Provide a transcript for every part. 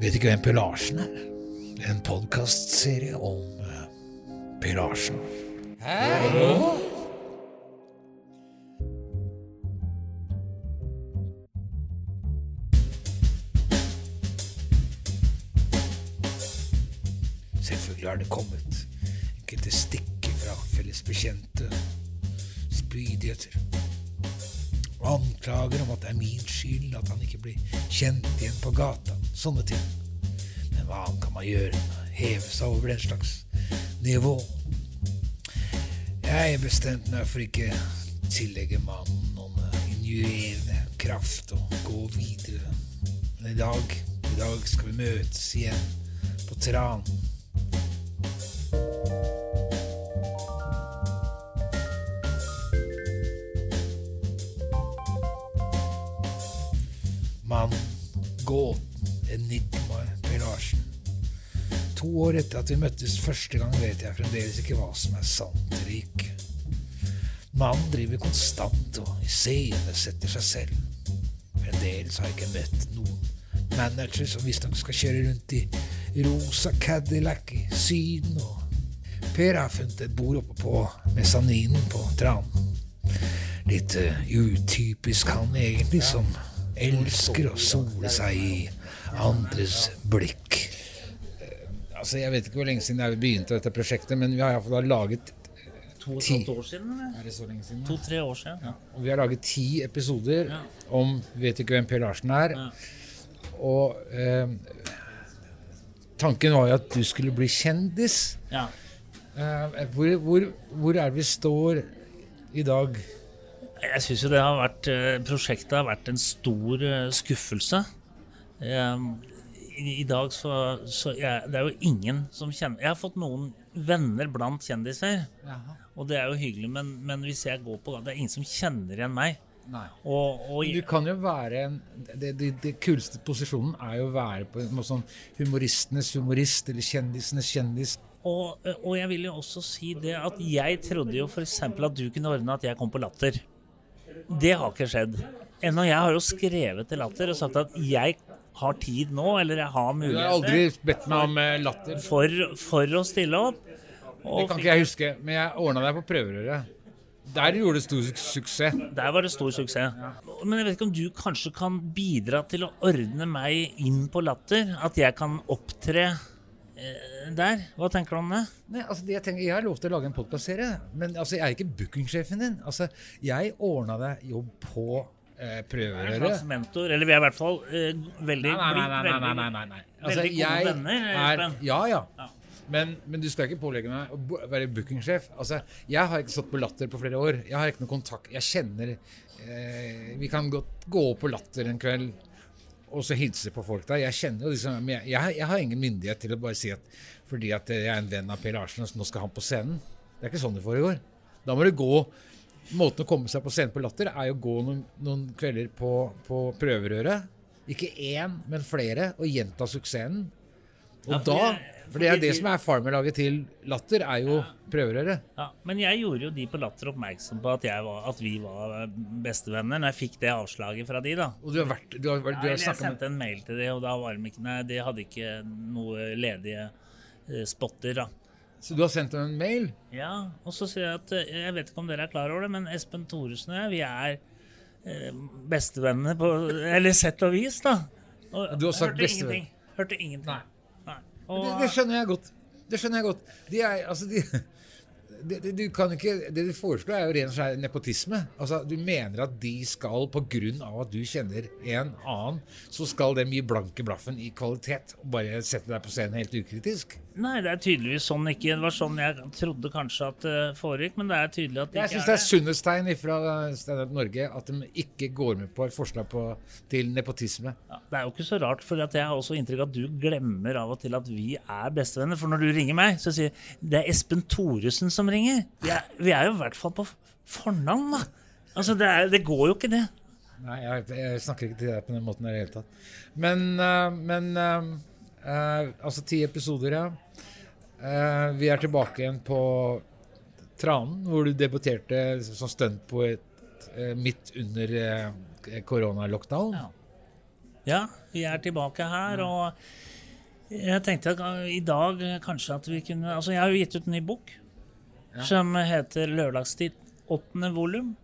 Vet ikke hvem Per Larsen er? En podkastserie om eh, Per Larsen. Selvfølgelig har det kommet enkelte stikker fra felles bekjente spydigheter. Anklager om at det er min skyld at han ikke blir kjent igjen på gata. Sånne ting. Men hva kan man gjøre enn å heve seg over den slags nivå? Jeg bestemte meg for ikke tillegge mannen noen eh, injurerende kraft og gå videre. Men i dag, i dag skal vi møtes igjen på Tran. Mannen, gåten, år etter at vi møttes første gang, vet jeg fremdeles ikke hva som er sant eller ikke. Mannen driver konstant og iscenesetter seg selv. Fremdeles har jeg ikke møtt noen manager som visstnok skal kjøre rundt i rosa Cadillac i Syden. Og Per har funnet et bord oppe på mesaninen på Tranen. Litt eh, utypisk han egentlig, som elsker å sole seg i andres blikk. Altså, Jeg vet ikke hvor lenge siden vi begynte dette prosjektet, men vi har iallfall laget To og et halvt år siden? eller? Er det så lenge siden? To-tre år siden. Ja. Og vi har laget ti episoder Ja. om Vet ikke hvem Per Larsen er. Ja. Og eh, tanken var jo at du skulle bli kjendis. Ja. Eh, hvor, hvor, hvor er det vi står i dag? Jeg syns jo det har vært eh, Prosjektet har vært en stor eh, skuffelse. Eh, I, i dag så, så jeg, Det er jo ingen som kjenner Jeg har fått noen venner blant kjendiser, og det er jo hyggelig, men, men hvis jeg går på Det er ingen som kjenner igjen meg. Og, og Du kan jo være en Det, det, det kuleste posisjonen er jo å være på noe sånn humoristenes humorist eller kjendisenes kjendis. Og, og jeg vil jo også si det at jeg trodde jo f.eks. at du kunne ordne at jeg kom på Latter. Det har ikke skjedd. Ennå jeg har jo skrevet til Latter og sagt at jeg har tid nå, eller jeg har Du har aldri bedt meg om eh, latter. for, for å stille opp. Det kan ikke jeg huske, men jeg ordna deg på prøverøret. Der gjorde det stor su- suksess. der var det stor suksess. Men jeg vet ikke om du kanskje kan bidra til å ordne meg inn på Latter? At jeg kan opptre eh, der? Hva tenker du om det? Nei, altså det jeg, tenker, jeg har lov til å lage en podkastserie, men altså, jeg er ikke bookingsjefen din. Altså, jeg ordna deg jobb på eh, En gjøre. slags mentor, eller vi er i hvert fall eh, veldig Nei, nei, nei, nei, nei, nei, nei, nei. Altså, veldig gode jeg venner, er, ja, ja. Men, men du skal ikke pålegge meg å være bookingsjef. Altså, jeg har ikke stått på Latter på flere år. Jeg har ikke noe kontakt. Jeg kjenner eh, Vi kan godt gå på Latter en kveld og så hilse på folk der. Jeg kjenner jo liksom, men jeg, jeg, jeg har ingen myndighet til å bare si at fordi at jeg er en venn av Per Larsen, så nå skal han på scenen. Det er ikke sånn det foregår. Da må du gå Måten å komme seg på scenen på Latter er jo å gå noen, noen kvelder på, på prøverøret. Ikke én, men flere, og gjenta suksessen. Og Ja, for da jeg- For det er det som er farmerlaget til Latter, er jo prøverøret. Ja, men jeg gjorde jo de på Latter oppmerksom på at, jeg var, at vi var bestevenner, når jeg fikk det avslaget fra de, da. Og du har vært Du har, du har ja, jeg sendte en mail til de, og da var de ikke Nei, de hadde ikke noe ledige eh, spotter, da. Så du har sendt dem en mail? Ja, og så sier jeg at eh, Jeg vet ikke om dere er klar over det, men Espen Thoresen og jeg, vi er eh, bestevenner på Eller sett og vis, da. Og Du har sagt bestevenn. Hørte ingenting. Nei. Nei. Det, Og, det skjønner jeg godt. Det skjønner jeg godt. De er, altså de, det, det, du kan ikke, det du foreslår, er jo ren og skjær nepotisme. Altså, du mener at de skal, av at du kjenner en annen, så skal de gi blanke blaffen i kvalitet og bare sette deg på scenen helt ukritisk? Nei, det er tydeligvis sånn ikke Det var sånn jeg trodde kanskje at det foregikk, men det er tydelig at det Jeg ikke syns er det er det. sunnhetstegn fra Stand Norge at de ikke går med på et forslag på, til nepotisme. Ja, det er jo ikke så rart, for jeg har også inntrykk av at du glemmer av og til at vi er bestevenner. For når du ringer meg, så sier jeg det er Espen Thoresen som ringer. Vi er, vi er jo i hvert fall på fornavn, da. Altså, det, er, det går jo ikke, det. Nei, jeg, jeg snakker ikke til deg på den måten i det hele tatt. Men, eh, men eh, eh, Altså ti episoder, ja. Eh, vi er tilbake igjen på Tranen, hvor du debuterte som stuntpoet på et, eh, midt under eh, koronalockdown. Ja. Ja, vi er tilbake her, og jeg tenkte at i dag kanskje at vi kunne Altså, jeg har jo gitt ut en ny bok som heter 'Lørdagstid', åttende volum.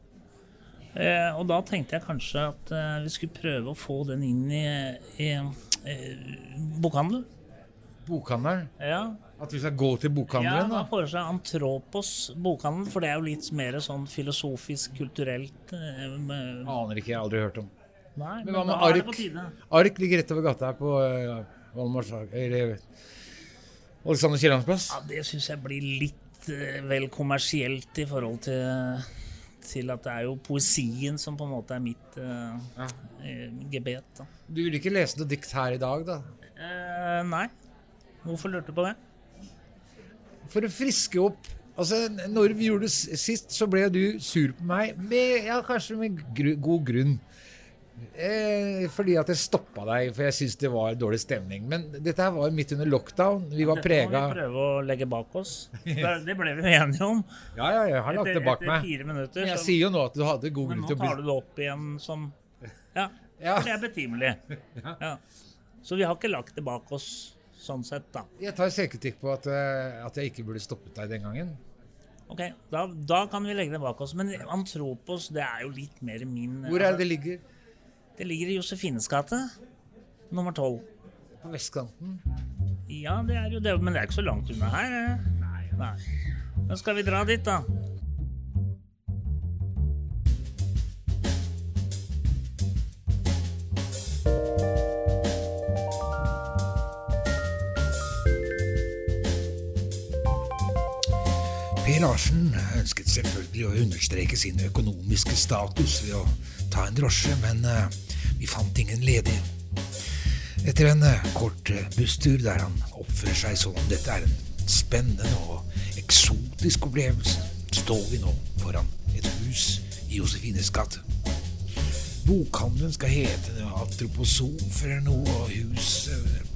Eh, og da tenkte jeg kanskje at eh, vi skulle prøve å få den inn i, i, i bokhandel. Bokhandelen? Ja. At vi skal gå til bokhandelen, da da? foreslår jeg Antropos bokhandel, for det er jo litt mer sånn filosofisk, kulturelt eh, Aner ikke, jeg har aldri hørt om. Nei, Men men, hva med ark? Ark ligger rett over gata her på uh, Valmars Eller Alexander Kiellands plass. Ja, det syns jeg blir litt uh, vel kommersielt i forhold til, til at det er jo poesien som på en måte er mitt uh, Ja. eh, gebet. Da. Du vil ikke lese noe dikt her i dag, da? Uh, nei. Hvorfor lurte du på det? For å friske opp Altså, når vi gjorde det sist, så ble du sur på meg. Med, ja, kanskje med gru, god grunn. Eh, fordi at jeg stoppa deg, for jeg syns det var dårlig stemning. Men dette her var midt under lockdown. Vi var Dette må prega vi prøve å legge bak oss. Det, det ble vi enige om. Ja, ja, jeg har lagt det bak meg. etter fire minutter. Men jeg så- sier jo nå at du hadde god men grunn nå til å tar du det opp igjen som Ja, Ja. det er betimelig. Ja. Så vi har ikke lagt det bak oss sånn sett, da. Jeg tar selvkritikk på at, eh, at jeg ikke burde stoppet deg den gangen. Ok, da, da kan vi legge det bak oss. Men Antropos, det er jo litt mer min Hvor er det det ligger? Det ligger i Josefines gate, nummer tolv. På vestkanten? Ja, det er jo det, men det er ikke så langt unna her. Nei. Nei. Da skal vi dra dit, da. Per Larsen ønsket selvfølgelig å understreke sin økonomiske status ved å ta en drosje, men eh, vi fant ingen ledig. Etter en eh, kort eh, busstur der han oppfører seg som om dette er en spennende og eksotisk opplevelse, står vi nå foran et hus i Josefines gate. Bokhandelen skal hete Atroposof eller noe, og huset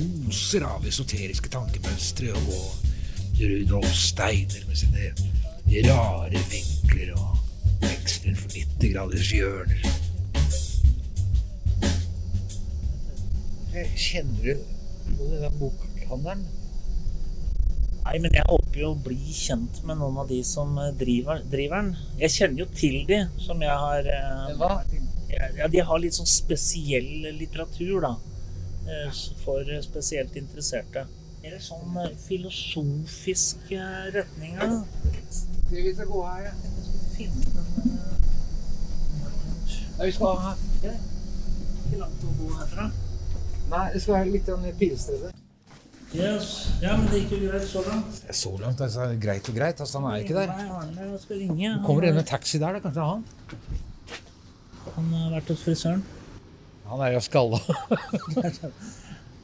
oser av esoteriske tankemønstre og Rudolf Steiner med sine rare vinkler og veksler for 90 graders hjørner. Kjenner du på den bokhandelen? Nei, men jeg håper jo å bli kjent med noen av de som eh, driver, driver den. Jeg kjenner jo til de som jeg har eh, Hva? Ja, de har litt sånn spesiell litteratur, da. eh, For eh, spesielt interesserte. Er det sånn filosofisk retninger, da? Vi skal gå her, ja. Jeg skal finne den eh, Nei, vi skal ha Ikke langt å gå herfra. Nei, vi skal ha litt av pilestedet. Yes. Ja, men det gikk jo greit så langt. Så langt, altså. Greit og greit. Altså, han er ikke der. Nei, han er- skal ringe. Kommer det Han- en taxi der, da? Kanskje han? Han har vært hos frisøren. Han er jo skalla.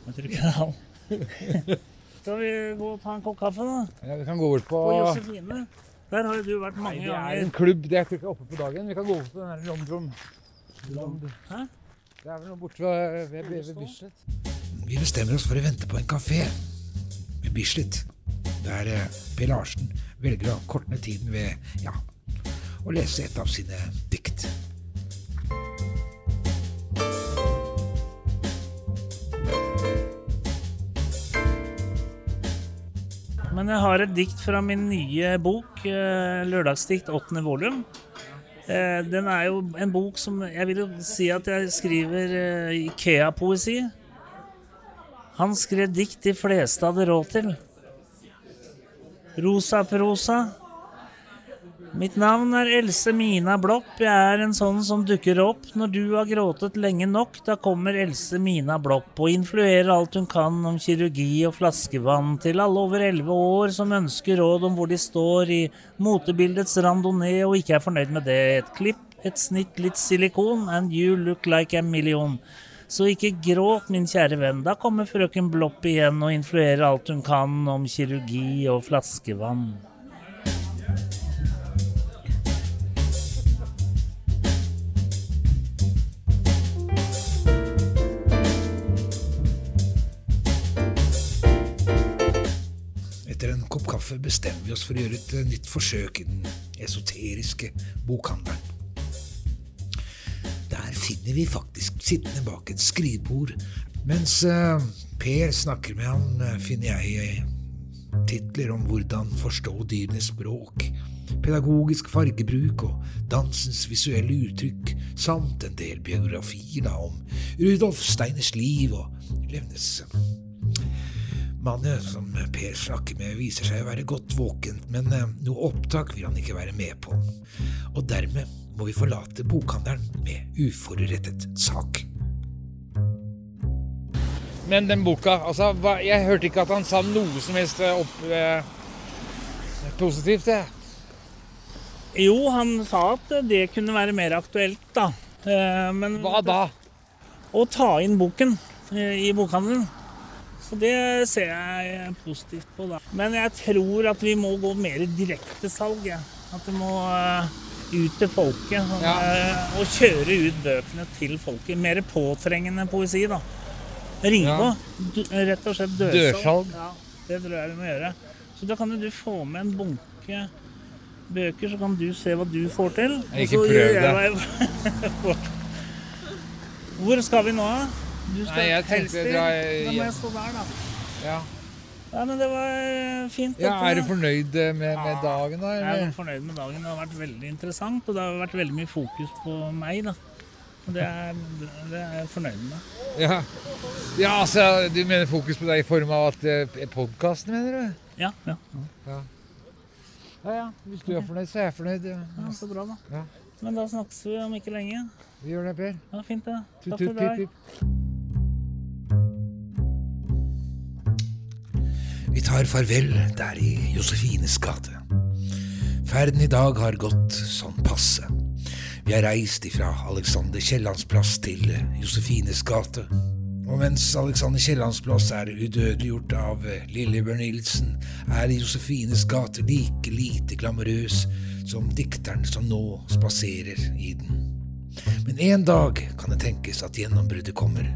Jeg tror ikke det er han. Skal vi gå og ta en kopp kaffe, da? Ja, vi kan gå bort på På Josefine. Der har jo du vært Nei, ganger. det er en klubb. Det er ikke oppe på dagen. Vi kan gå opp på den her Londrom. Hæ? Det er vel noe borte ved, ved, ved, ved Bislett. Vi bestemmer oss for å vente på en kafé ved Bislett, der eh, Per Larsen velger å korte ned tiden ved ja, å lese et av sine dikt. Men jeg har et dikt fra min nye bok, eh, 'Lørdagsdikt', åttende volum. Eh, Den er jo en bok som Jeg vil jo si at jeg skriver eh, Ikea-poesi. Han skrev dikt de fleste hadde råd til. Rosa-prosa. Mitt navn er Else Mina Blopp. Jeg er en sånn som dukker opp når du har gråtet lenge nok. Da kommer Else Mina Blopp og influerer alt hun kan om kirurgi og flaskevann til alle over elleve år som ønsker råd om hvor de står i motebildets randonee og ikke er fornøyd med det. Et klipp, et snitt, litt silikon, and you look like a million. Så ikke gråt, min kjære venn. Da kommer frøken Blopp igjen og influerer alt hun kan om kirurgi og flaskevann. Etter en kopp kaffe bestemmer vi oss for å gjøre et eh, nytt forsøk i den esoteriske bokhandelen. Der finner vi faktisk sittende bak et skrivebord. Mens uh, Per snakker med han, uh, finner jeg titler om hvordan forstå dyrenes språk, pedagogisk fargebruk og dansens visuelle uttrykk, samt en del biografier da, om Rudolf Steiners liv og levnes. Mannen som Per snakker med, viser seg å være godt våkent, men noe opptak vil han ikke være med på. Og dermed må vi forlate bokhandelen med uforrettet sak. Men den boka altså, Jeg hørte ikke at han sa noe som helst eh, opp, eh, positivt. Jeg. Jo, han sa at det kunne være mer aktuelt, da. Eh, men Hva da? Å ta inn boken eh, i bokhandelen. Så det ser jeg positivt på, da. Men jeg tror at vi må gå mer direktesalg. Ja. At det må ut til folket. Sånn, ja. Eh, og kjøre ut bøkene til folket. Mer påtrengende poesi, da. Ringe ja. på. Rett og slett dørsalg. dørsalg. Ja, det tror jeg vi må gjøre. Så da kan du få med en bunke bøker, så kan du se hva du får til. Ikke prøv det. Hvor skal vi nå, da? Du skal Nei, jeg tenkte Da må jeg stå der, da. Ja. Ja, men det var eh, fint. Ja, Er du fornøyd eh, med, med dagen, da? Eller? Jeg er fornøyd med dagen. Det har vært veldig interessant, og det har vært veldig mye fokus på meg. da. Og det er, det er jeg fornøyd med. Ja. ja, altså du mener fokus på deg i form av at eh, podkasten, mener du? Ja. Ja. ja. ja, ja. Hvis du er fornøyd, så er jeg fornøyd. Ja, ja Så bra, da. Ja. Men da snakkes vi om ikke lenge. Vi gjør det, Per. Ja, Fint, det. Takk for i dag. Vi tar farvel der i Josefines gate. Ferden i dag har gått sånn passe. Vi har reist ifra Alexander Kiellands plass til Josefines gate. Og mens Alexander Kiellands plass er udødeliggjort av Lillebjørn Nilsen, er Josefines gate like lite glamorøs som dikteren som nå spaserer i den. Men en dag kan det tenkes at gjennombruddet kommer.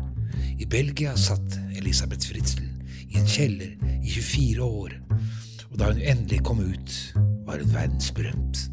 I Belgia satt Elisabeth Fritzel i en kjeller i 24 år, og da hun endelig kom ut, var hun verdensberømt.